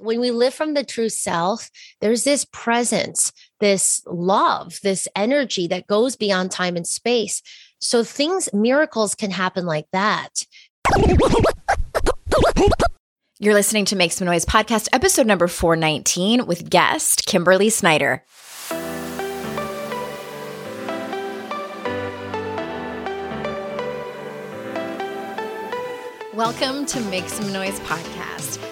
when we live from the true self, there's this presence, this love, this energy that goes beyond time and space. So things, miracles can happen like that. You're listening to Make Some Noise podcast, episode number 419 with guest Kimberly Snyder. Welcome to Make Some Noise podcast,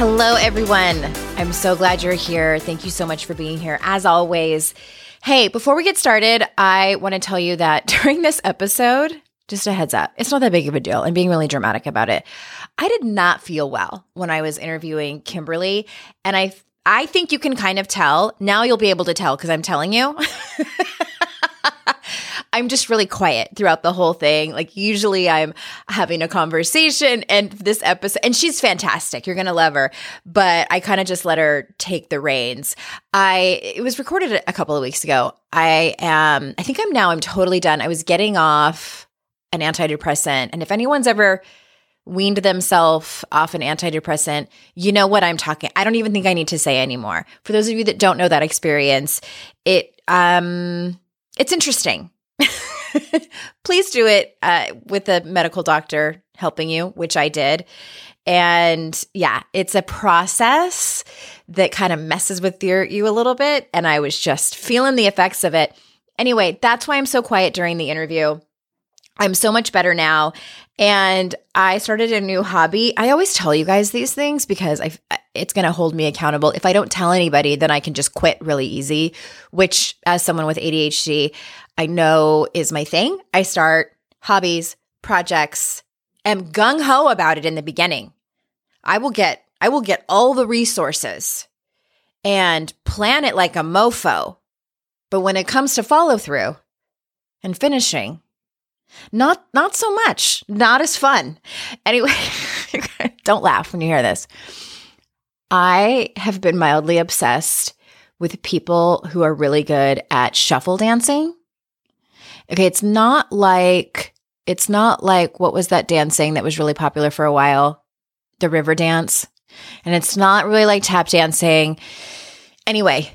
Hello, everyone. I'm so glad you're here. Thank you so much for being here, as always. Hey, before we get started, I want to tell you that during this episode, just a heads up, it's not that big of a deal. I'm being really dramatic about it. I did not feel well when I was interviewing Kimberly, and I I think you can kind of tell. Now you'll be able to tell because I'm telling you. I'm just really quiet throughout the whole thing. Like usually I'm having a conversation and this episode and she's fantastic. You're going to love her. But I kind of just let her take the reins. I it was recorded a couple of weeks ago. I am I think I'm now I'm totally done. I was getting off an antidepressant and if anyone's ever weaned themselves off an antidepressant, you know what I'm talking. I don't even think I need to say anymore. For those of you that don't know that experience, it um it's interesting. Please do it uh, with a medical doctor helping you, which I did. And yeah, it's a process that kind of messes with your you a little bit. And I was just feeling the effects of it. Anyway, that's why I'm so quiet during the interview. I'm so much better now. And I started a new hobby. I always tell you guys these things because I it's going to hold me accountable. If I don't tell anybody, then I can just quit really easy, which as someone with ADHD, I know is my thing. I start hobbies, projects, am gung ho about it in the beginning. I will get I will get all the resources and plan it like a mofo. But when it comes to follow through and finishing, not not so much. Not as fun. Anyway, don't laugh when you hear this. I have been mildly obsessed with people who are really good at shuffle dancing. Okay, it's not like it's not like what was that dancing that was really popular for a while? The river dance. And it's not really like tap dancing. Anyway,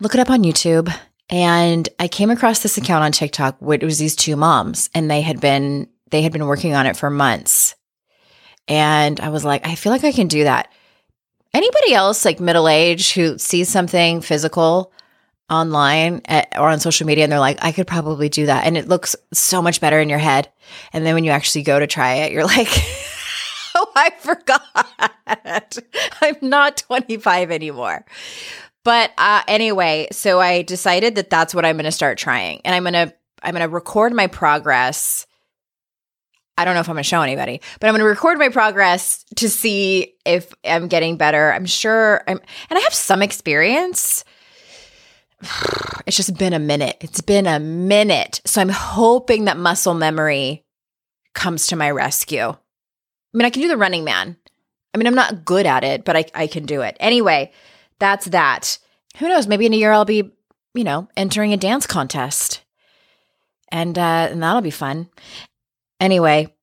look it up on YouTube. And I came across this account on TikTok where it was these two moms and they had been they had been working on it for months. And I was like, I feel like I can do that. Anybody else like middle age who sees something physical online at, or on social media and they're like, I could probably do that. And it looks so much better in your head. And then when you actually go to try it, you're like, oh, I forgot. I'm not 25 anymore. But uh, anyway, so I decided that that's what I'm going to start trying. And I'm going to, I'm going to record my progress I don't know if I'm going to show anybody, but I'm going to record my progress to see if I'm getting better. I'm sure I'm, and I have some experience. It's just been a minute. It's been a minute. So I'm hoping that muscle memory comes to my rescue. I mean, I can do the running man. I mean, I'm not good at it, but I, I can do it. Anyway, that's that. Who knows? Maybe in a year I'll be, you know, entering a dance contest. And, uh, and that'll be fun. Anyway,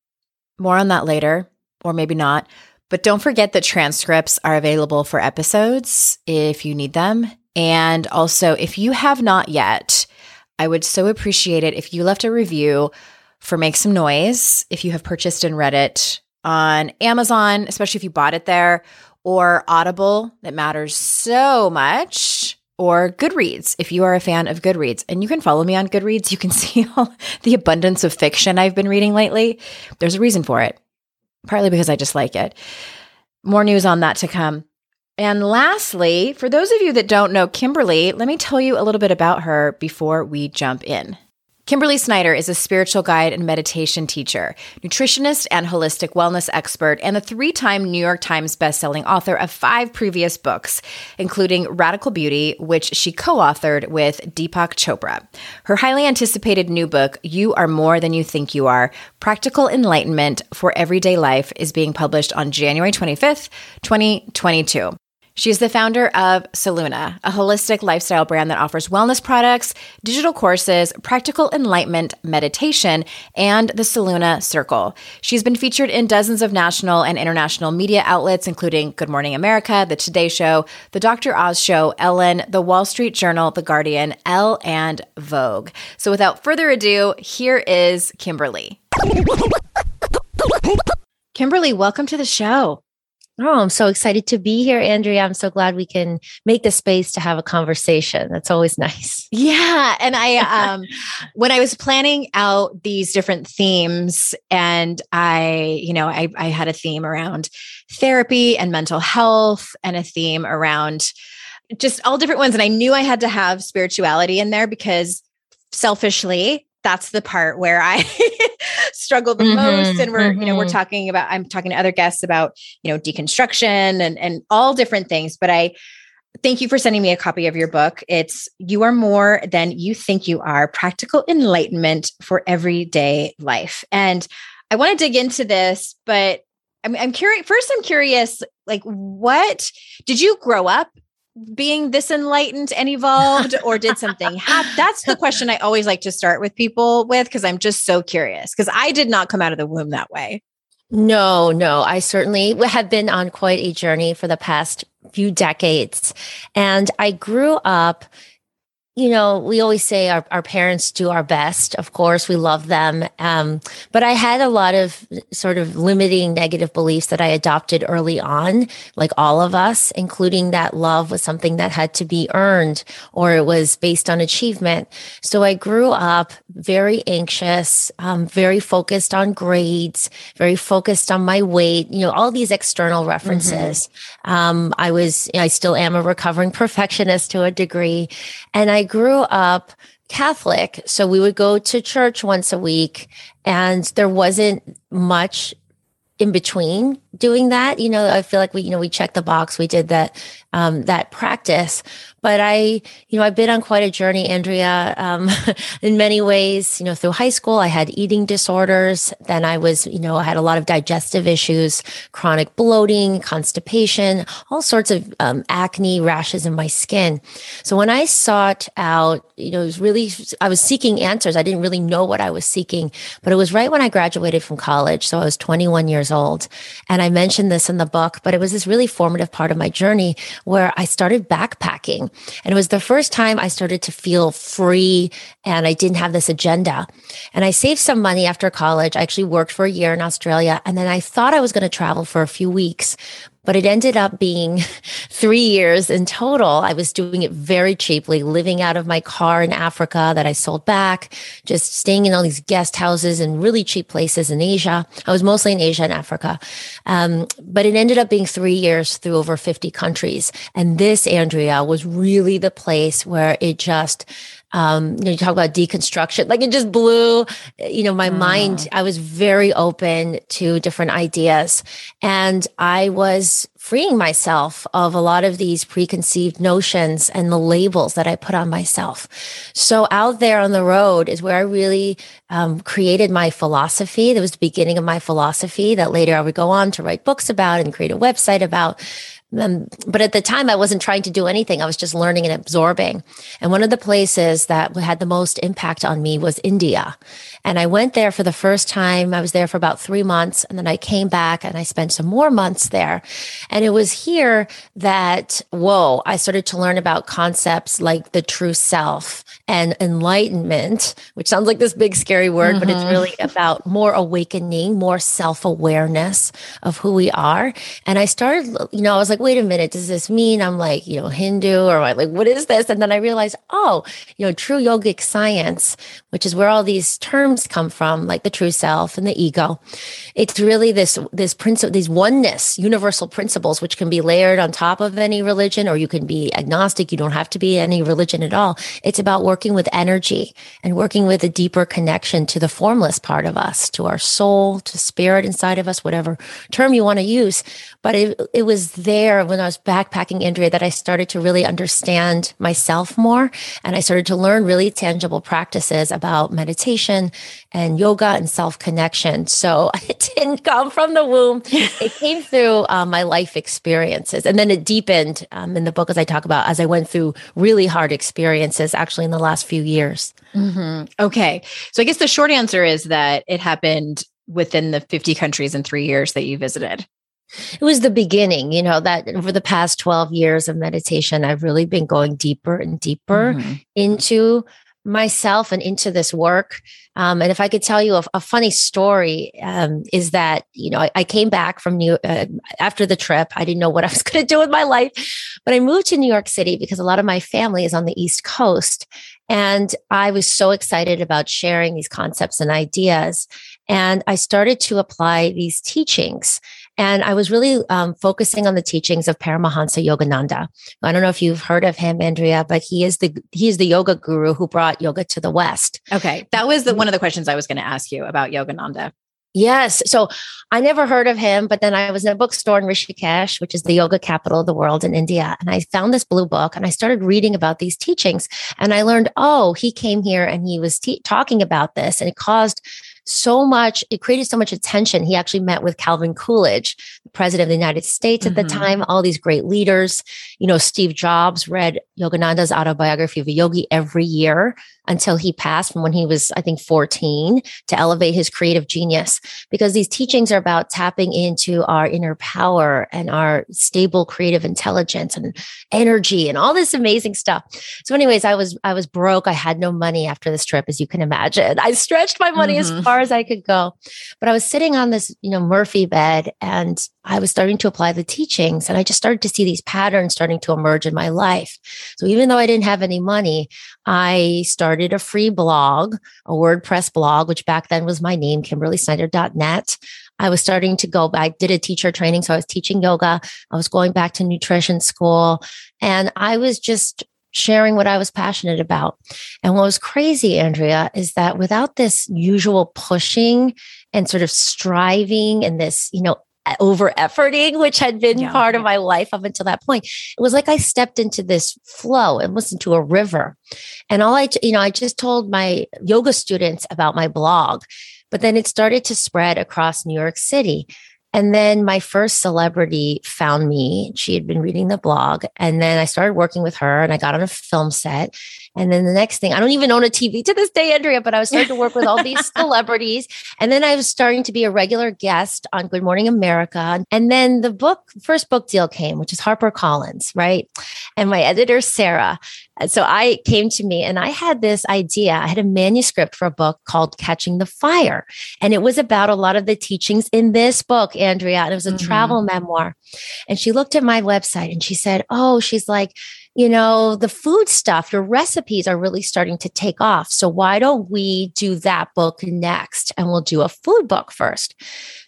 more on that later, or maybe not. But don't forget that transcripts are available for episodes if you need them. And also, if you have not yet, I would so appreciate it if you left a review for Make Some Noise if you have purchased and read it on Amazon, especially if you bought it there, or Audible. That matters so much or Goodreads if you are a fan of Goodreads. And you can follow me on Goodreads. You can see all the abundance of fiction I've been reading lately. There's a reason for it, partly because I just like it. More news on that to come. And lastly, for those of you that don't know Kimberly, let me tell you a little bit about her before we jump in. Kimberly Snyder is a spiritual guide and meditation teacher, nutritionist and holistic wellness expert, and the three time New York Times bestselling author of five previous books, including Radical Beauty, which she co authored with Deepak Chopra. Her highly anticipated new book, You Are More Than You Think You Are Practical Enlightenment for Everyday Life, is being published on January 25th, 2022. She's the founder of Solluna, a holistic lifestyle brand that offers wellness products, digital courses, practical enlightenment, meditation, and the Solluna Circle. She's been featured in dozens of national and international media outlets, including Good Morning America, The Today Show, The Dr. Oz Show, Ellen, The Wall Street Journal, The Guardian, Elle, and Vogue. So without further ado, here is Kimberly. Kimberly, welcome to the show. Oh, I'm so excited to be here, Andrea. I'm so glad we can make the space to have a conversation. That's always nice. Yeah. And I, um, when I was planning out these different themes, and I, you know, I, I had a theme around therapy and mental health, and a theme around just all different ones. And I knew I had to have spirituality in there because selfishly, that's the part where I struggle the mm-hmm, most. And we're, mm-hmm. you know, we're mm-hmm. talking about, I'm talking to other guests about, you know, deconstruction and and all different things. But I thank you for sending me a copy of your book. It's You Are More Than You Think You Are Practical Enlightenment for Everyday Life. And I want to dig into this, but I'm, I'm curious. First, I'm curious, like, what did you grow up being this enlightened and evolved or did something happen? That's the question I always like to start with people with because I'm just so curious because I did not come out of the womb that way. No, no, I certainly have been on quite a journey for the past few decades. And I grew up you know, we always say our, our parents do our best. Of course, we love them. Um, but I had a lot of sort of limiting negative beliefs that I adopted early on, like all of us, including that love was something that had to be earned or it was based on achievement. So I grew up very anxious, um, very focused on grades, very focused on my weight, you know, all these external references. Um, I was, I still am a recovering perfectionist to a degree. And I grew up Catholic. So we would go to church once a week and there wasn't much in between doing that. You know, I feel like we, you know, we checked the box. We did that, um, that practice. But I, you know, I've been on quite a journey, Andrea, um, in many ways. You know, through high school, I had eating disorders. Then I was, you know, I had a lot of digestive issues, chronic bloating, constipation, all sorts of um, acne, rashes in my skin. So when I sought out, you know, it was really, I was seeking answers. I didn't really know what I was seeking, but it was right when I graduated from college. So I was 21 years old. And I mentioned this in the book, but it was this really formative part of my journey where I started backpacking. And it was the first time I started to feel free and I didn't have this agenda. And I saved some money after college. I actually worked for a year in Australia. And then I thought I was going to travel for a few weeks, but it ended up being three years in total. I was doing it very cheaply, living out of my car in Africa that I sold back, just staying in all these guest houses and really cheap places in Asia. I was mostly in Asia and Africa. Um, but it ended up being three years through over 50 countries. And this, Andrea, was really the place where it just, um, you know, you talk about deconstruction, like it just blew, you know, my mm. mind. I was very open to different ideas and I was freeing myself of a lot of these preconceived notions and the labels that I put on myself. So out there on the road is where I really um, created my philosophy. That was the beginning of my philosophy that later I would go on to write books about and create a website about. Um, but at the time, I wasn't trying to do anything. I was just learning and absorbing. And one of the places that had the most impact on me was India. And I went there for the first time. I was there for about three months. And then I came back and I spent some more months there. And it was here that, whoa, I started to learn about concepts like the true self and enlightenment, which sounds like this big scary word, mm-hmm. but it's mm-hmm. really about more awakening, more self awareness of who we are. And I started, you know, I was like, wait a minute, does this mean I'm like, you know, Hindu or like, what is this? And then I realized, oh, you know, true yogic science, which is where all these terms come from, like the true self and the ego. It's really this, this principle, these oneness, universal principles, which can be layered on top of any religion, or you can be agnostic. You don't have to be any religion at all. It's about working with energy and working with a deeper connection to the formless part of us, to our soul, to spirit inside of us, whatever term you want to use. But it, it was there when I was backpacking Andrea that I started to really understand myself more. And I started to learn really tangible practices about meditation and yoga and self connection. So it didn't come from the womb. It came through um, my life experiences. And then it deepened um, in the book, as I talk about, as I went through really hard experiences actually in the last few years. Mm-hmm. Okay. So I guess the short answer is that it happened within the 50 countries in three years that you visited it was the beginning, you know, that over the past 12 years of meditation, I've really been going deeper and deeper mm-hmm. into myself and into this work. Um, and if I could tell you a, a funny story, um, is that, you know, I, I came back from New uh, after the trip. I didn't know what I was going to do with my life, but I moved to New York City because a lot of my family is on the East Coast. And I was so excited about sharing these concepts and ideas. And I started to apply these teachings. And I was really um, focusing on the teachings of Paramahansa Yogananda. I don't know if you've heard of him, Andrea, but he is the he is the yoga guru who brought yoga to the West. Okay, that was the, one of the questions I was going to ask you about Yogananda. Yes. So I never heard of him, but then I was in a bookstore in Rishikesh, which is the yoga capital of the world in India. And I found this blue book and I started reading about these teachings. And I learned, oh, he came here and he was te- talking about this and it caused so much, it created so much attention. He actually met with Calvin Coolidge, the president of the United States at mm-hmm. the time, all these great leaders. You know, Steve Jobs read Yogananda's autobiography of a yogi every year until he passed from when he was, I think, 14 to elevate his creative genius. Because these teachings are about tapping into our inner power and our stable creative intelligence and energy and all this amazing stuff. So, anyways, I was I was broke. I had no money after this trip, as you can imagine. I stretched my money mm-hmm. as far as I could go. But I was sitting on this, you know, Murphy bed and I was starting to apply the teachings and I just started to see these patterns starting to emerge in my life. So even though I didn't have any money, I started a free blog, a WordPress blog, which back then was my name, KimberlySnyder.net. I was starting to go back, did a teacher training. So I was teaching yoga. I was going back to nutrition school and I was just sharing what I was passionate about. And what was crazy, Andrea, is that without this usual pushing and sort of striving and this, you know, over efforting, which had been yeah. part of my life up until that point. It was like I stepped into this flow and listened to a river. And all I, you know, I just told my yoga students about my blog, but then it started to spread across New York City. And then my first celebrity found me. She had been reading the blog. And then I started working with her and I got on a film set. And then the next thing, I don't even own a TV to this day, Andrea, but I was starting to work with all these celebrities. And then I was starting to be a regular guest on Good Morning America. And then the book, first book deal came, which is Harper Collins, right? And my editor, Sarah. So I came to me and I had this idea. I had a manuscript for a book called Catching the Fire. And it was about a lot of the teachings in this book, Andrea. And it was a mm-hmm. travel memoir. And she looked at my website and she said, Oh, she's like, you know, the food stuff, your recipes are really starting to take off. So why don't we do that book next? And we'll do a food book first.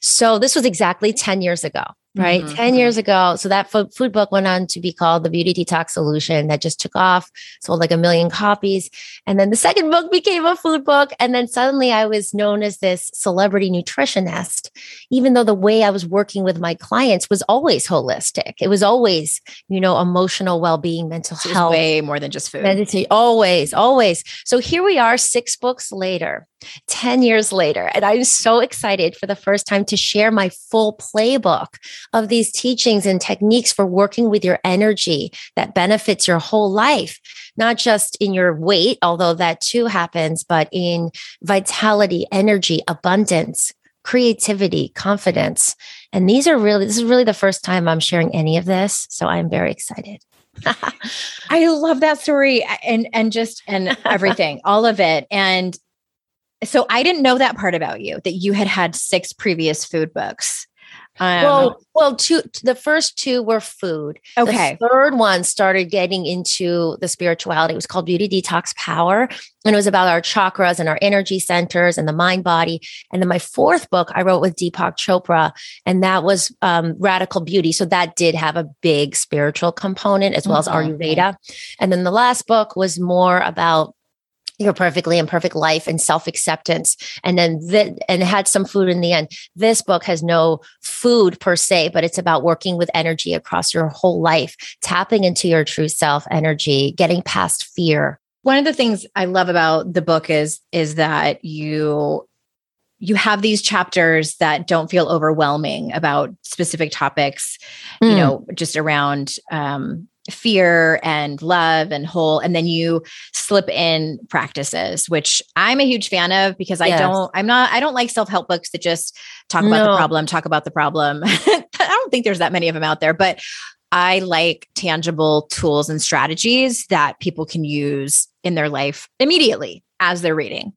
So this was exactly 10 years ago right? Mm-hmm. 10 mm-hmm. years ago. So that food book went on to be called The Beauty Detox Solution that just took off, sold like a million copies. And then the second book became a food book. And then suddenly I was known as this celebrity nutritionist, even though the way I was working with my clients was always holistic. It was always, you know, emotional well being, mental so health. Way more than just food. Meditate, always, always. So here we are, six books later. 10 years later. And I'm so excited for the first time to share my full playbook of these teachings and techniques for working with your energy that benefits your whole life, not just in your weight, although that too happens, but in vitality, energy, abundance, creativity, confidence. And these are really, this is really the first time I'm sharing any of this. So I'm very excited. I love that story and and just and everything, all of it. And so I didn't know that part about you that you had had six previous food books. Um, well, well, two. The first two were food. Okay. The third one started getting into the spirituality. It was called Beauty Detox Power, and it was about our chakras and our energy centers and the mind body. And then my fourth book I wrote with Deepak Chopra, and that was um, Radical Beauty. So that did have a big spiritual component as well mm-hmm. as Ayurveda. And then the last book was more about your perfectly imperfect life and self-acceptance. And then th- and had some food in the end. This book has no food per se but it's about working with energy across your whole life tapping into your true self energy getting past fear. One of the things i love about the book is is that you you have these chapters that don't feel overwhelming about specific topics mm. you know just around um fear and love and whole and then you slip in practices which i'm a huge fan of because i don't i'm not i don't like self-help books that just talk about no. the problem talk about the problem. I don't think there's that many of them out there but i like tangible tools and strategies that people can use in their life immediately as they're reading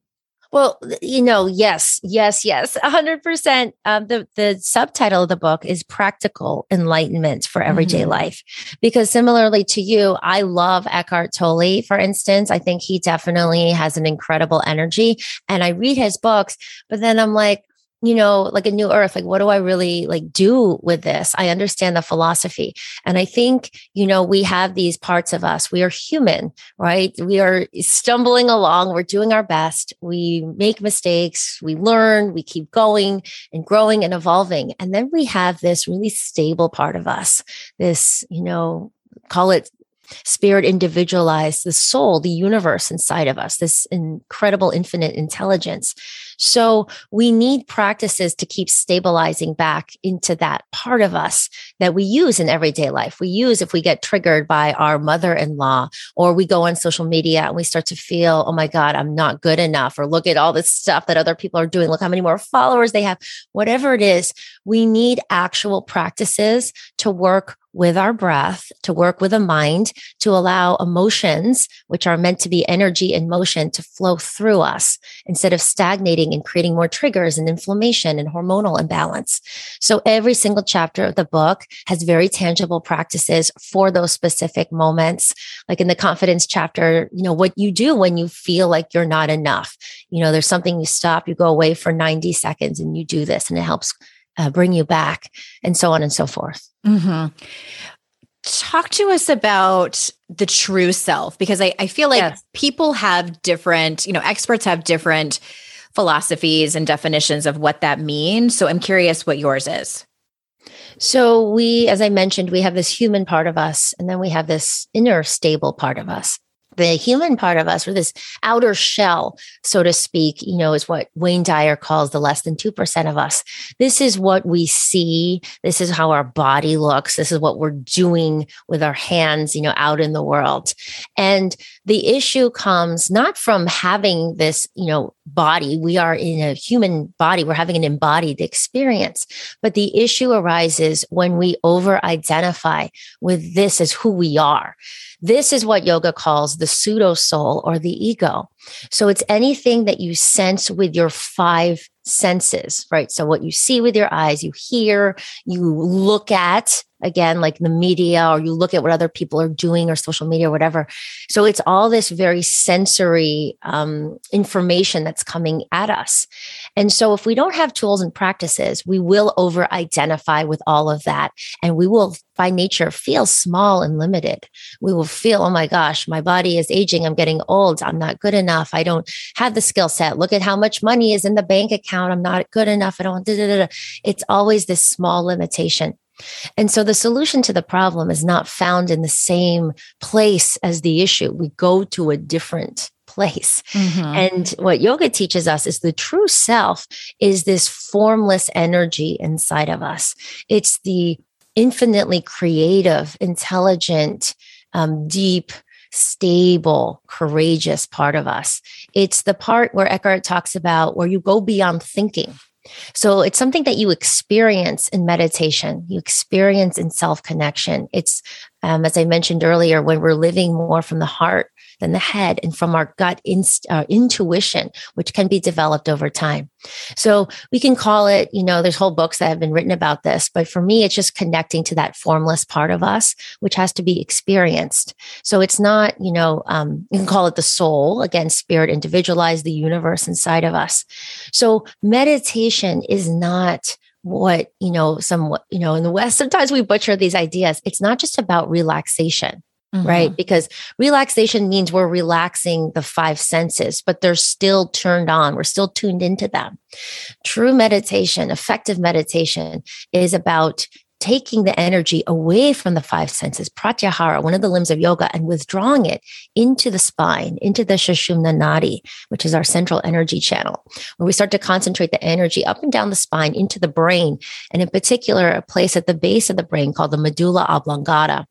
well, you know, yes, yes, yes, hundred um, percent. The the subtitle of the book is "Practical Enlightenment for Everyday mm-hmm. Life," because similarly to you, I love Eckhart Tolle. For instance, I think he definitely has an incredible energy, and I read his books, but then I'm like, you know, like a new earth, like what do I really like do with this? I understand the philosophy. And I think, you know, we have these parts of us. We are human, right? We are stumbling along. We're doing our best. We make mistakes. We learn. We keep going and growing and evolving. And then we have this really stable part of us, this, you know, call it spirit individualized, the soul, the universe inside of us, this incredible infinite intelligence. So we need practices to keep stabilizing back into that part of us that we use in everyday life. We use if we get triggered by our mother in law, or we go on social media and we start to feel, oh my God, I'm not good enough, or look at all this stuff that other people are doing. Look how many more followers they have. Whatever it is, we need actual practices to work with our breath, to work with a mind, to allow emotions, which are meant to be energy and motion, to flow through us instead of stagnating and creating more triggers and inflammation and hormonal imbalance. So every single chapter of the book has very tangible practices for those specific moments. Like in the confidence chapter, you know, what you do when you feel like you're not enough. You know, there's something you stop, you go away for 90 seconds and you do this and it helps uh, bring you back, and so on and so forth. Mm-hmm. Talk to us about the true self because I, I feel like yes. people have different, you know, experts have different philosophies and definitions of what that means. So I'm curious what yours is. So we, as I mentioned, we have this human part of us, and then we have this inner stable part of us the human part of us or this outer shell, so to speak, you know, is what Wayne Dyer calls the less than 2% of us. This is what we see. This is how our body looks. This is what we're doing with our hands, you know, out in the world. And the issue comes not from having this, you know, body. We are in a human body. We're having an embodied experience. But the issue arises when we over identify with this as who we are. This is what yoga calls the pseudo soul or the ego. So it's anything that you sense with your five senses, right? So what you see with your eyes, you hear, you look at, again, like the media, or you look at what other people are doing or social media or whatever. So it's all this very sensory um, information that's coming at us. And so if we don't have tools and practices, we will over identify with all of that. And we will, by nature, feel small and limited. We will feel, oh my gosh, my body is aging. I'm getting old. I'm not good enough. I don't have the skill set. Look at how much money is in the bank account. I'm not good enough. I don't, da, da, da. it's always this small limitation. And so the solution to the problem is not found in the same place as the issue. We go to a different place. Mm-hmm. And what yoga teaches us is the true self is this formless energy inside of us. It's the infinitely creative, intelligent, um, deep, stable, courageous part of us. It's the part where Eckhart talks about where you go beyond thinking. So it's something that you experience in meditation, you experience in self connection. It's, um, as I mentioned earlier, when we're living more from the heart than the head and from our gut inst- uh, intuition, which can be developed over time. So we can call it, you know, there's whole books that have been written about this, but for me, it's just connecting to that formless part of us, which has to be experienced. So it's not, you know, um, you can call it the soul, again, spirit individualized, the universe inside of us. So meditation is not what you know some you know in the west sometimes we butcher these ideas it's not just about relaxation mm-hmm. right because relaxation means we're relaxing the five senses but they're still turned on. We're still tuned into them. True meditation effective meditation is about taking the energy away from the five senses, pratyahara, one of the limbs of yoga, and withdrawing it into the spine, into the Sushumna Nadi, which is our central energy channel, where we start to concentrate the energy up and down the spine into the brain, and in particular, a place at the base of the brain called the medulla oblongata.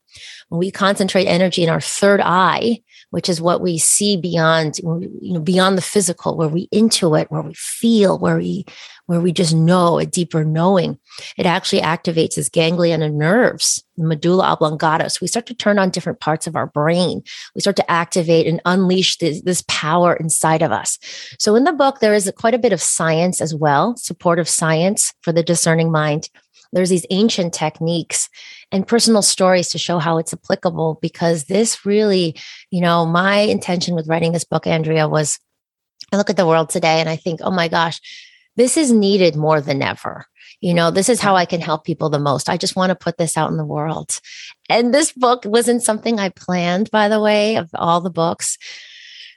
When we concentrate energy in our third eye, which is what we see beyond, you know, beyond the physical, where we intuit, where we feel, where we where we just know a deeper knowing. It actually activates this ganglion of nerves, the medulla oblongata. So we start to turn on different parts of our brain. We start to activate and unleash this, this power inside of us. So in the book, there is quite a bit of science as well, supportive science for the discerning mind. There's these ancient techniques and personal stories to show how it's applicable because this really, you know, my intention with writing this book, Andrea, was I look at the world today and I think, oh my gosh, this is needed more than ever. You know, this is how I can help people the most. I just want to put this out in the world. And this book wasn't something I planned, by the way, of all the books.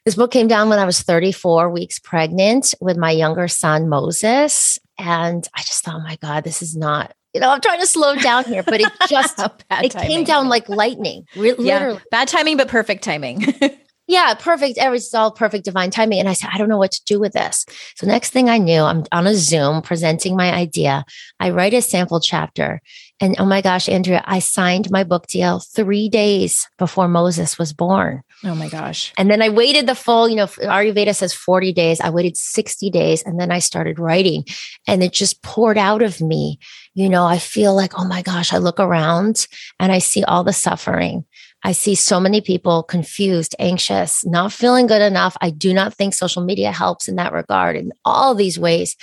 This book came down when I was 34 weeks pregnant with my younger son, Moses. And I just thought, oh my God, this is not, you know, I'm trying to slow down here, but it just, it timing. came down like lightning. Re- yeah. Literally. Bad timing, but perfect timing. yeah, perfect. Everything's all perfect divine timing. And I said, I don't know what to do with this. So next thing I knew, I'm on a Zoom presenting my idea. I write a sample chapter. And oh my gosh, Andrea, I signed my book deal three days before Moses was born. Oh my gosh. And then I waited the full, you know, Ayurveda says 40 days. I waited 60 days and then I started writing and it just poured out of me. You know, I feel like, oh my gosh, I look around and I see all the suffering. I see so many people confused, anxious, not feeling good enough. I do not think social media helps in that regard in all these ways.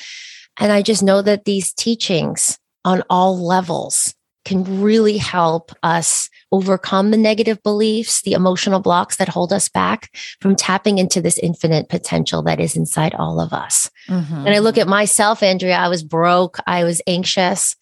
And I just know that these teachings on all levels can really help us overcome the negative beliefs, the emotional blocks that hold us back from tapping into this infinite potential that is inside all of us. Mm-hmm. And I look at myself, Andrea, I was broke, I was anxious.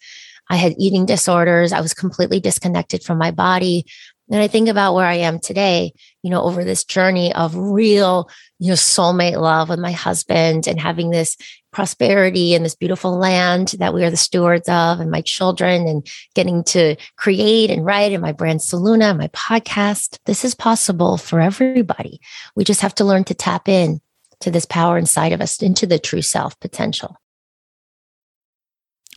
I had eating disorders. I was completely disconnected from my body. And I think about where I am today, you know, over this journey of real, you know, soulmate love with my husband and having this prosperity and this beautiful land that we are the stewards of and my children and getting to create and write and my brand Solluna, my podcast. This is possible for everybody. We just have to learn to tap in to this power inside of us, into the true self potential.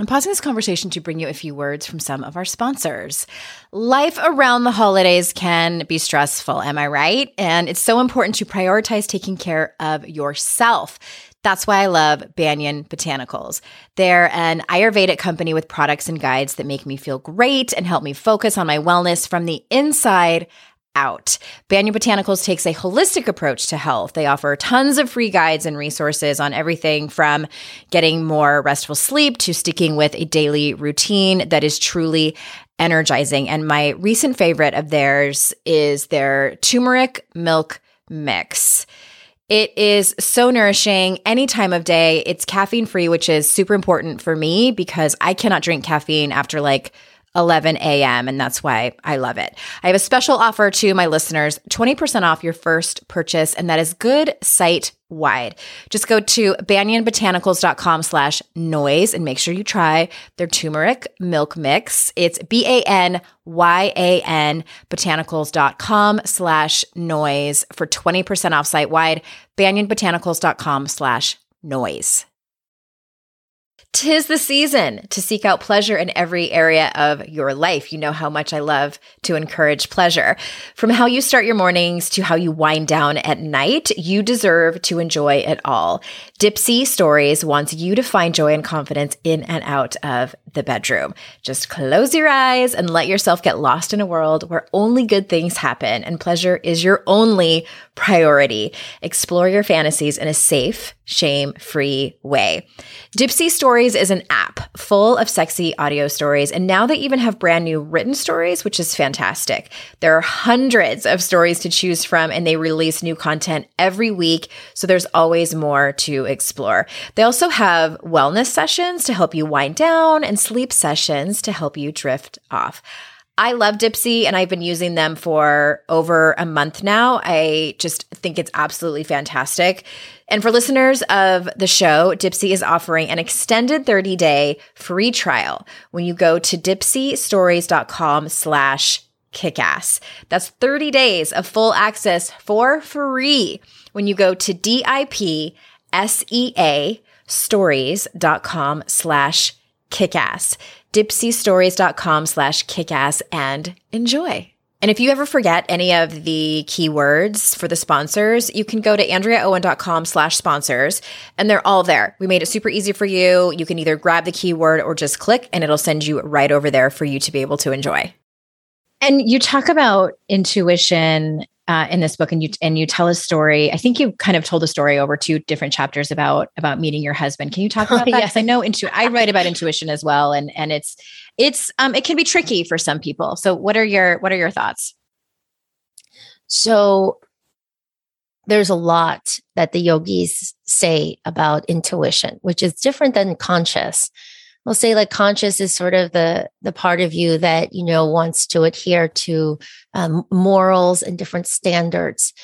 I'm pausing this conversation to bring you a few words from some of our sponsors. Life around the holidays can be stressful, am I right? And it's so important to prioritize taking care of yourself. That's why I love Banyan Botanicals. They're an Ayurvedic company with products and guides that make me feel great and help me focus on my wellness from the inside out. Banyan Botanicals takes a holistic approach to health. They offer tons of free guides and resources on everything from getting more restful sleep to sticking with a daily routine that is truly energizing. And my recent favorite of theirs is their turmeric milk mix. It is so nourishing any time of day. It's caffeine free, which is super important for me because I cannot drink caffeine after like 11 a.m. And that's why I love it. I have a special offer to my listeners 20% off your first purchase, and that is good site wide. Just go to banyanbotanicals.com slash noise and make sure you try their turmeric milk mix. It's B A N Y A N botanicals.com slash noise for 20% off site wide. Banyanbotanicals.com slash noise. Tis the season to seek out pleasure in every area of your life. You know how much I love to encourage pleasure. From how you start your mornings to how you wind down at night, you deserve to enjoy it all. Dipsea Stories wants you to find joy and confidence in and out of the bedroom. Just close your eyes and let yourself get lost in a world where only good things happen and pleasure is your only priority. Explore your fantasies in a safe, shame free way. Dipsea Stories is an app full of sexy audio stories, and now they even have brand new written stories, which is fantastic. There are hundreds of stories to choose from, and they release new content every week, so there's always more to explore. They also have wellness sessions to help you wind down and sleep sessions to help you drift off. I love Dipsea and I've been using them for over a month now. I just think it's absolutely fantastic. And for listeners of the show, Dipsea is offering an extended 30 day free trial when you go to dipseastories.com slash kickass. That's 30 days of full access for free when you go to D-I-P S-E-A stories.com slash kickass dipseastories.com slash kickass and enjoy. And if you ever forget any of the keywords for the sponsors, you can go to andreaowen.com slash sponsors and they're all there. We made it super easy for you. You can either grab the keyword or just click and it'll send you right over there for you to be able to enjoy. And you talk about intuition uh, in this book, and you and you tell a story. I think you kind of told a story over two different chapters about about meeting your husband. Can you talk about that? Yes, I know. Intu- I write about intuition as well, and and it's it's um it can be tricky for some people. So what are your what are your thoughts? So there's a lot that the yogis say about intuition, which is different than conscious we'll say like conscious is sort of the the part of you that you know wants to adhere to um, morals and different standards.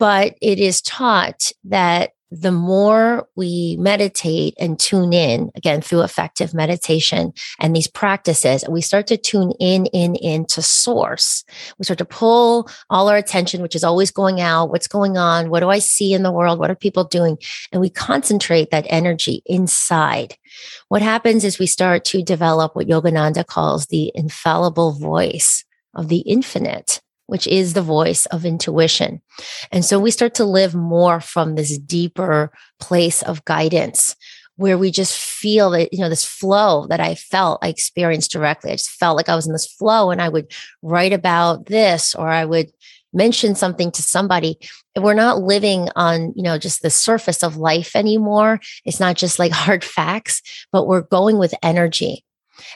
But it is taught that the more we meditate and tune in again through effective meditation and these practices we start to tune in in into source. We start to pull all our attention which is always going out. What's going on? What do i see in the world? What are people doing? And we concentrate that energy inside. What happens is we start to develop what yogananda calls the infallible voice of the infinite which is the voice of intuition. And so we start to live more from this deeper place of guidance where we just feel that, you know, this flow that I felt I experienced directly. I just felt like I was in this flow and I would write about this or I would mention something to somebody. We're not living on, you know, just the surface of life anymore. It's not just like hard facts, but we're going with energy.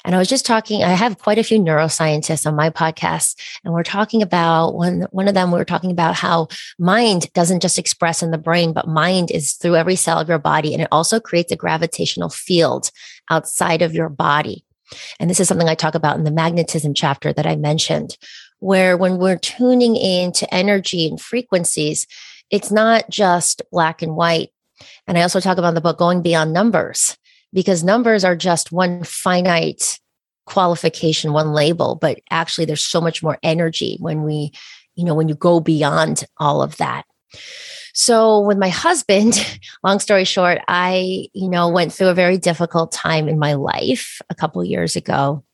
And I was just talking, I have quite a few neuroscientists on my podcast, and we're talking about one, one of them, we were talking about how mind doesn't just express in the brain, but mind is through every cell of your body. And it also creates a gravitational field outside of your body. And this is something I talk about in the magnetism chapter that I mentioned, where when we're tuning into energy and frequencies, it's not just black and white. And I also talk about the book Going Beyond Numbers because numbers are just one finite qualification, one label, but actually there's so much more energy when we, you know, when you go beyond all of that. So with my husband, long story short, I, you know, went through a very difficult time in my life a couple years ago,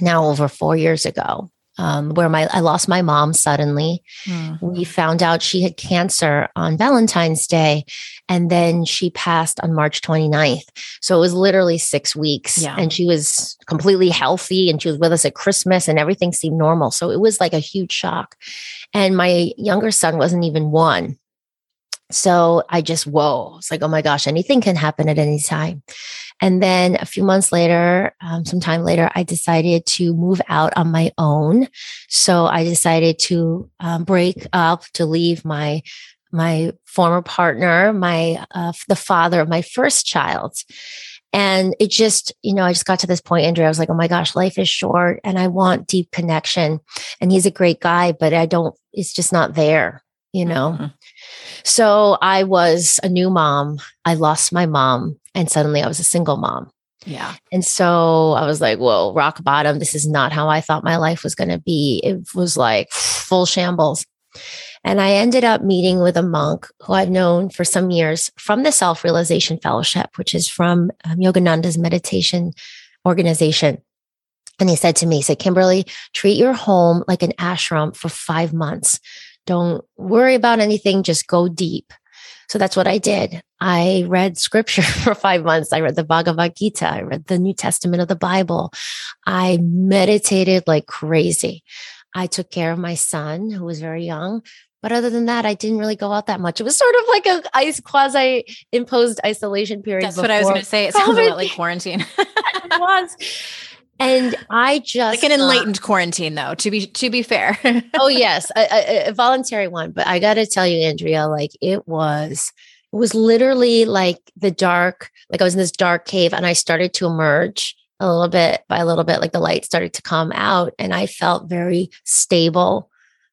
now over 4 years ago um, where my I lost my mom suddenly. Mm. We found out she had cancer on Valentine's Day, and then she passed on March 29th. So it was literally six weeks, yeah. and she was completely healthy, and she was with us at Christmas, and everything seemed normal. So it was like a huge shock. And my younger son wasn't even one. So I just, whoa, it's like, oh my gosh, anything can happen at any time. And then a few months later, um, some time later, I decided to move out on my own. So I decided to um, break up, to leave my my former partner, my uh, the father of my first child. And it just, you know, I just got to this point, Andrea. I was like, oh my gosh, life is short and I want deep connection. And he's a great guy, but I don't, it's just not there, you know? Mm-hmm. So I was a new mom. I lost my mom and suddenly I was a single mom. Yeah. And so I was like, whoa, rock bottom. This is not how I thought my life was going to be. It was like full shambles. And I ended up meeting with a monk who I've known for some years from the Self Realization Fellowship, which is from um, Yogananda's meditation organization. And he said to me, he said, Kimberly, treat your home like an ashram for five months. Don't worry about anything, just go deep. So that's what I did. I read scripture for five months. I read the Bhagavad Gita. I read the New Testament of the Bible. I meditated like crazy. I took care of my son, who was very young. But other than that, I didn't really go out that much. It was sort of like a ice quasi imposed isolation period. That's what I was going to say. It sounds like quarantine. it was. And I just like an enlightened uh, quarantine, though. To be to be fair. oh yes, a, a, a voluntary one. But I got to tell you, Andrea, like it was it was literally like the dark. Like I was in this dark cave, and I started to emerge a little bit by a little bit. Like the light started to come out, and I felt very stable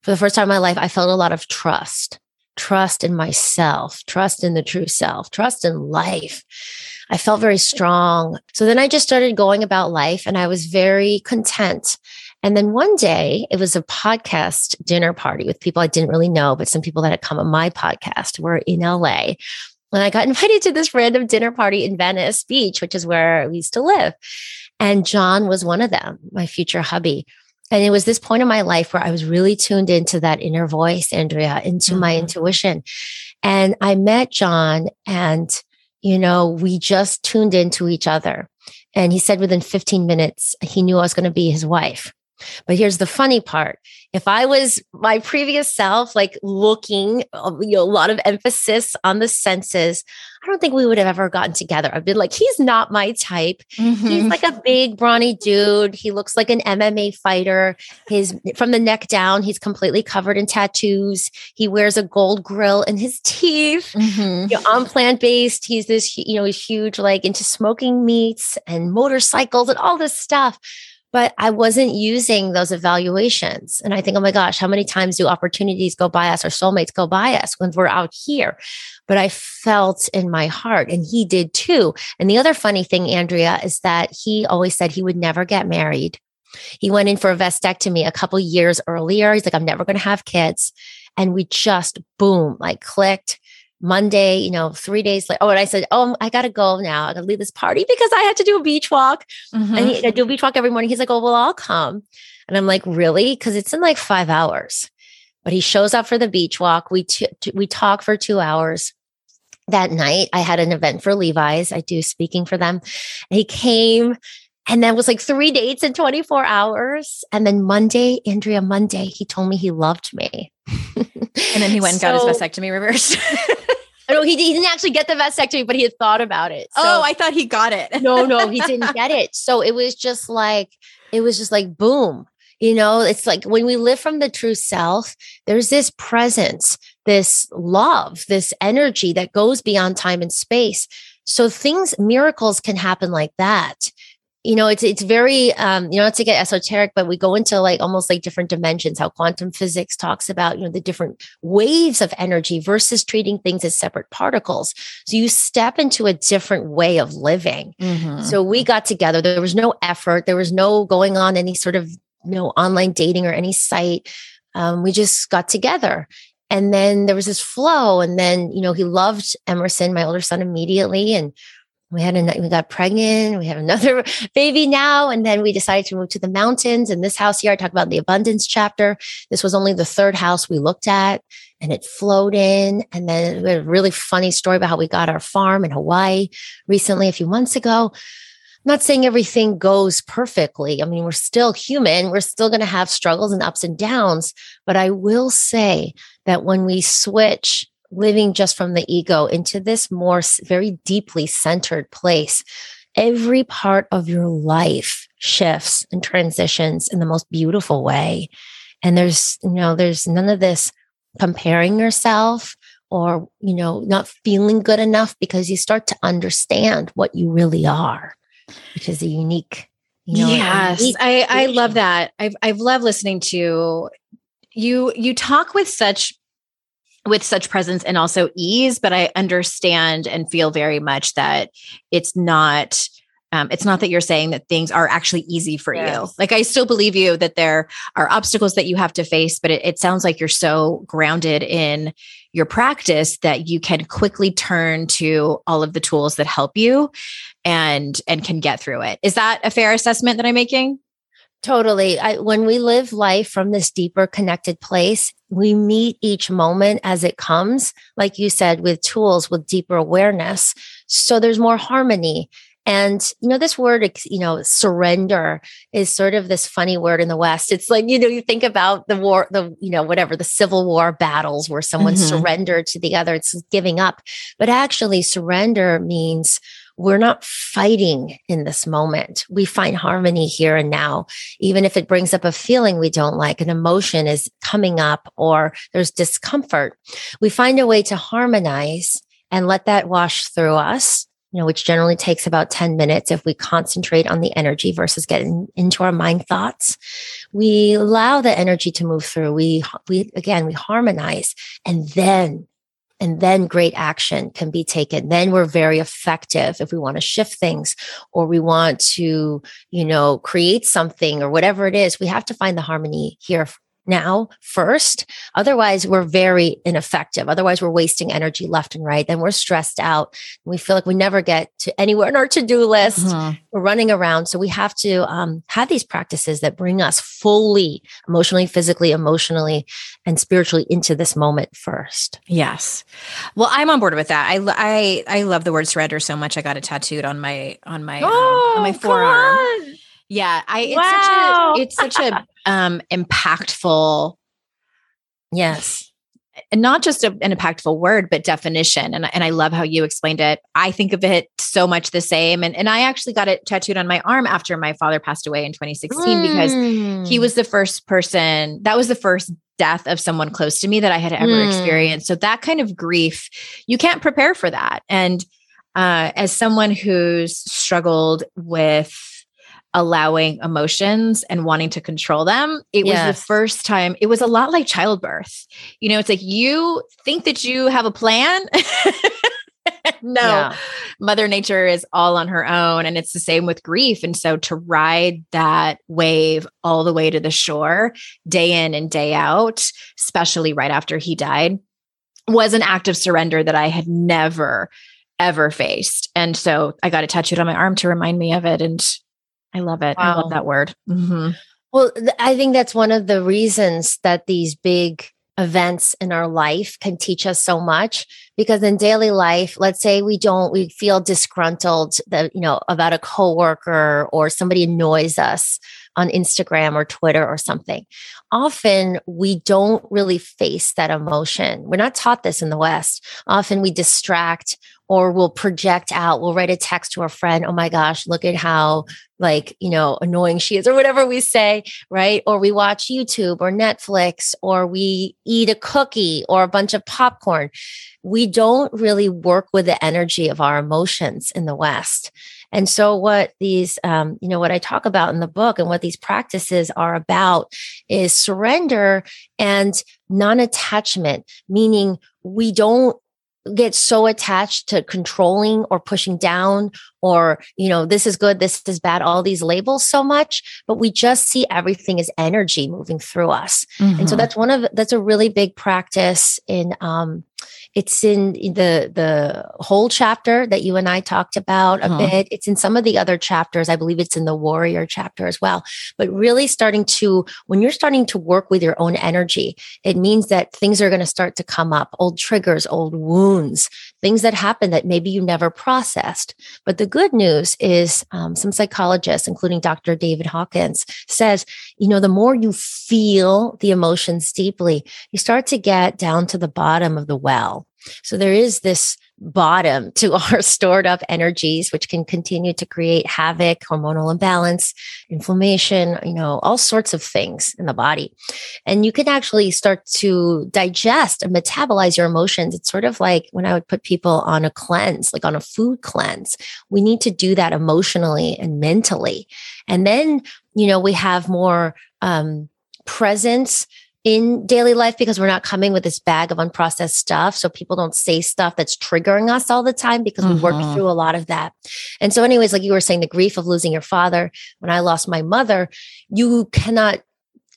for the first time in my life, I felt a lot of trust, trust in myself, trust in the true self, trust in life. I felt very strong. So then I just started going about life and I was very content. And then one day it was a podcast dinner party with people I didn't really know, but some people that had come on my podcast were in LA. And I got invited to this random dinner party in Venice Beach, which is where we used to live. And John was one of them, my future hubby. And it was this point in my life where I was really tuned into that inner voice, Andrea, into mm-hmm. my intuition. And I met John and, you know, we just tuned into each other. And he said within 15 minutes, he knew I was going to be his wife. But here's the funny part. If I was my previous self, like looking, uh, you know, a lot of emphasis on the senses, I don't think we would have ever gotten together. I've been like, he's not my type. Mm-hmm. He's like a big, brawny dude. He looks like an MMA fighter. His from the neck down, he's completely covered in tattoos. He wears a gold grill in his teeth. Mm-hmm. You know, on plant based, he's this, you know, he's huge, like into smoking meats and motorcycles and all this stuff but I wasn't using those evaluations. And I think, oh my gosh, how many times do opportunities go by us or soulmates go by us when we're out here? But I felt in my heart, and he did too. And the other funny thing, Andrea, is that he always said he would never get married. He went in for a vasectomy a couple years earlier. He's like, I'm never going to have kids. And we just boom, like clicked. Monday, you know, three days later. Oh, and I said, Oh, I got to go now. I got to leave this party because I had to do a beach walk. Mm-hmm. And he, I do a beach walk every morning. He's like, Oh, well, I'll come. And I'm like, Really? Because it's in like five hours. But he shows up for the beach walk. We, t- t- we talk for two hours. That night, I had an event for Levi's. I do speaking for them. And he came and then was like three dates in 24 hours. And then Monday, Andrea, Monday, he told me he loved me. and then he went and so, got his vasectomy reversed. No, he, he didn't actually get the vasectomy, but he had thought about it. So, oh, I thought he got it. no, no, he didn't get it. So it was just like, it was just like, boom. You know, it's like when we live from the true self, there's this presence, this love, this energy that goes beyond time and space. So things, miracles can happen like that you know, it's it's very um, you know, not to get esoteric, but we go into like almost like different dimensions, how quantum physics talks about, you know, the different waves of energy versus treating things as separate particles. So you step into a different way of living. Mm-hmm. So we got together. There was no effort, there was no going on any sort of you know online dating or any site. Um, we just got together and then there was this flow and then you know he loved emerson my older son immediately and we had a, we got pregnant we have another baby now and then we decided to move to the mountains and this house here i talk about the abundance chapter this was only the third house we looked at and it flowed in and then we had a really funny story about how we got our farm in hawaii recently a few months ago I'm not saying everything goes perfectly. I mean, we're still human. We're still going to have struggles and ups and downs. But I will say that when we switch living just from the ego into this more very deeply centered place, every part of your life shifts and transitions in the most beautiful way. And there's, you know, there's none of this comparing yourself or, you know, not feeling good enough because you start to understand what you really are, which is a unique, you know, yes, unique I, I love that. I've, I've loved listening to you. You talk with such with such presence and also ease but i understand and feel very much that it's not um, it's not that you're saying that things are actually easy for yes. you. Like I still believe you that there are obstacles that you have to face, but it, it sounds like you're so grounded in your practice that you can quickly turn to all of the tools that help you and and can get through it. Is that a fair assessment that I'm making? Totally. I, when we live life from this deeper connected place, we meet each moment as it comes, like you said, with tools, with deeper awareness. So there's more harmony. And, you know, this word, you know, surrender is sort of this funny word in the West. It's like, you know, you think about the war, the, you know, whatever, the Civil War battles where someone mm-hmm. surrendered to the other, it's giving up. But actually, surrender means we're not fighting in this moment. We find harmony here and now, even if it brings up a feeling we don't like, an emotion is coming up or there's discomfort. We find a way to harmonize and let that wash through us. You know, which generally takes about 10 minutes if we concentrate on the energy versus getting into our mind thoughts. We allow the energy to move through. We, we, again, we harmonize and then and then great action can be taken. Then we're very effective if we want to shift things or we want to you know create something or whatever it is. We have to find the harmony here now first. Otherwise, we're very ineffective. Otherwise, we're wasting energy left and right. Then we're stressed out. We feel like we never get to anywhere in our to do list. Mm-hmm. We're running around. So we have to um, have these practices that bring us fully emotionally, physically, emotionally, and spiritually into this moment first. Yes. Well, I'm on board with that. I, I, I love the word surrender so much. I got it tattooed on my, on my, oh, um, on my forearm. Yeah, I it's wow. such a it's such a um impactful yes. And not just a, an impactful word, but definition. And, and I love how you explained it. I think of it so much the same. And, and I actually got it tattooed on my arm after my father passed away in 2016 mm. because he hmm. was the first person, that was the first death of someone close to me that I had ever mm. experienced. So that kind of grief, you can't prepare for that. And uh, as someone who's struggled with allowing emotions and wanting to control them. It yes. was the first time, it was a lot like childbirth. You know, it's like you think that you have a plan. no, yeah. Mother Nature is all on her own. And it's the same with grief. And so to ride that wave all the way to the shore, day in and day out, especially right after he died, was an act of surrender that I had never ever faced. And so I got a tattooed on my arm to remind me of it. And I love it. Wow. I love that word. Mm-hmm. Well, th- I think that's one of the reasons that these big events in our life can teach us so much because in daily life let's say we don't we feel disgruntled that you know about a coworker or somebody annoys us on Instagram or Twitter or something often we don't really face that emotion we're not taught this in the west often we distract or we'll project out we'll write a text to a friend oh my gosh look at how like you know annoying she is or whatever we say right? Or we watch youtube or netflix or we eat a cookie or a bunch of popcorn. We don't really work with the energy of our emotions in the west. And so what these um, you know what i talk about in the book and what these practices are about is surrender and non-attachment meaning we don't get so attached to controlling or pushing down or you know this is good this is bad all these labels so much but we just see everything as energy moving through us mm-hmm. and so mm-hmm. that's one of that's a really big practice in um it's in the the whole chapter that you and I talked about a uh-huh. bit. It's in some of the other chapters. I believe it's in the warrior chapter as well. But really starting to when you're starting to work with your own energy, it means that things are going to start to come up, old triggers, old wounds, things that happen that maybe you never processed. But the good news is um, some psychologists, including Dr. David Hawkins, says, you know, the more you feel the emotions deeply, you start to get down to the bottom of the well so there is this bottom to our stored up energies, which can continue to create havoc, hormonal imbalance, inflammation, you know, all sorts of things in the body. And you can actually start to digest and metabolize your emotions. It's sort of like when I would put people on a cleanse, like on a food cleanse. We need to do that emotionally and mentally. And then, you know, we have more um, presence in daily life because we're not coming with this bag of unprocessed stuff. So people don't say stuff that's triggering us all the time because mm-hmm. we work mm-hmm. through a lot of that. And so, anyways, like you were saying, the grief of losing your father, when I lost my mother, you cannot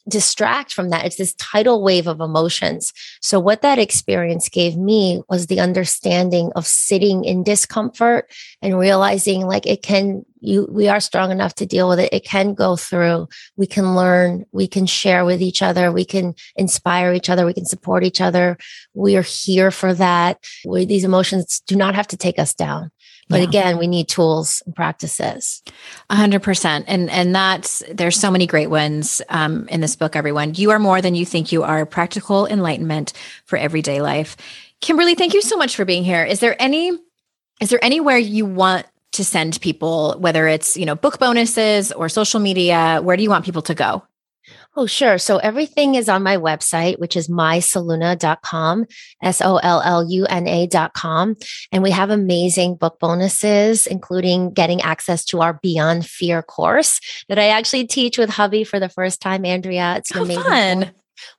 distract from that. It's this tidal wave of emotions. So, what that experience gave me was the understanding of sitting in discomfort and realizing like it can, you, we are strong enough to deal with it. It can go through. We can learn. We can share with each other. We can inspire each other. We can support each other. We are here for that. We, these emotions do not have to take us down. But yeah. again, we need tools and practices. A hundred percent. And and that's there's so many great ones um, in this book, everyone. You are more than you think you are. Practical enlightenment for everyday life. Kimberly, thank you so much for being here. Is there any is there anywhere you want to send people, whether it's, you know, book bonuses or social media? Where do you want people to go? Oh, sure. So everything is on my website, which is mysolluna.com, S O L L U N A.com. And we have amazing book bonuses, including getting access to our Beyond Fear course that I actually teach with hubby for the first time, Andrea. It's an oh, amazing fun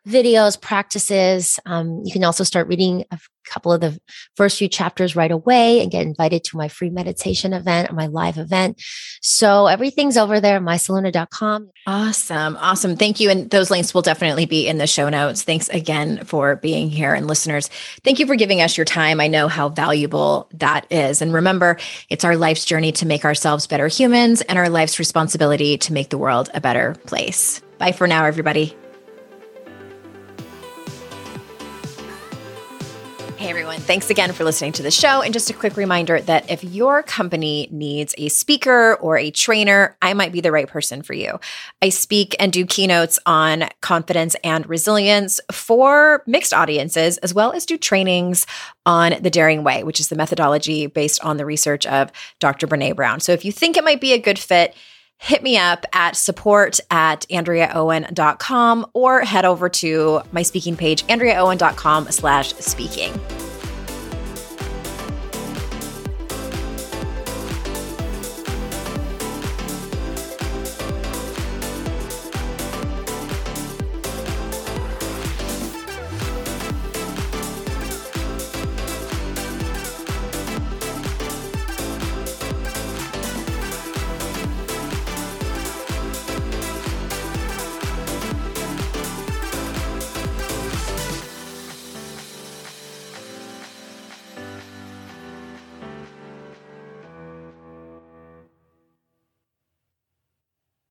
videos, practices. Um, you can also start reading a couple of the first few chapters right away and get invited to my free meditation event my live event. So everything's over there, mysolluna.com. Awesome. Awesome. Thank you. And those links will definitely be in the show notes. Thanks again for being here. And listeners, thank you for giving us your time. I know how valuable that is. And remember, it's our life's journey to make ourselves better humans and our life's responsibility to make the world a better place. Bye for now, everybody. Thanks again for listening to the show. And just a quick reminder that if your company needs a speaker or a trainer, I might be the right person for you. I speak and do keynotes on confidence and resilience for mixed audiences, as well as do trainings on the Daring Way, which is the methodology based on the research of Dr. Brene Brown. So if you think it might be a good fit, hit me up at support at andreaowen.com or head over to my speaking page, andreaowen.com slash speaking.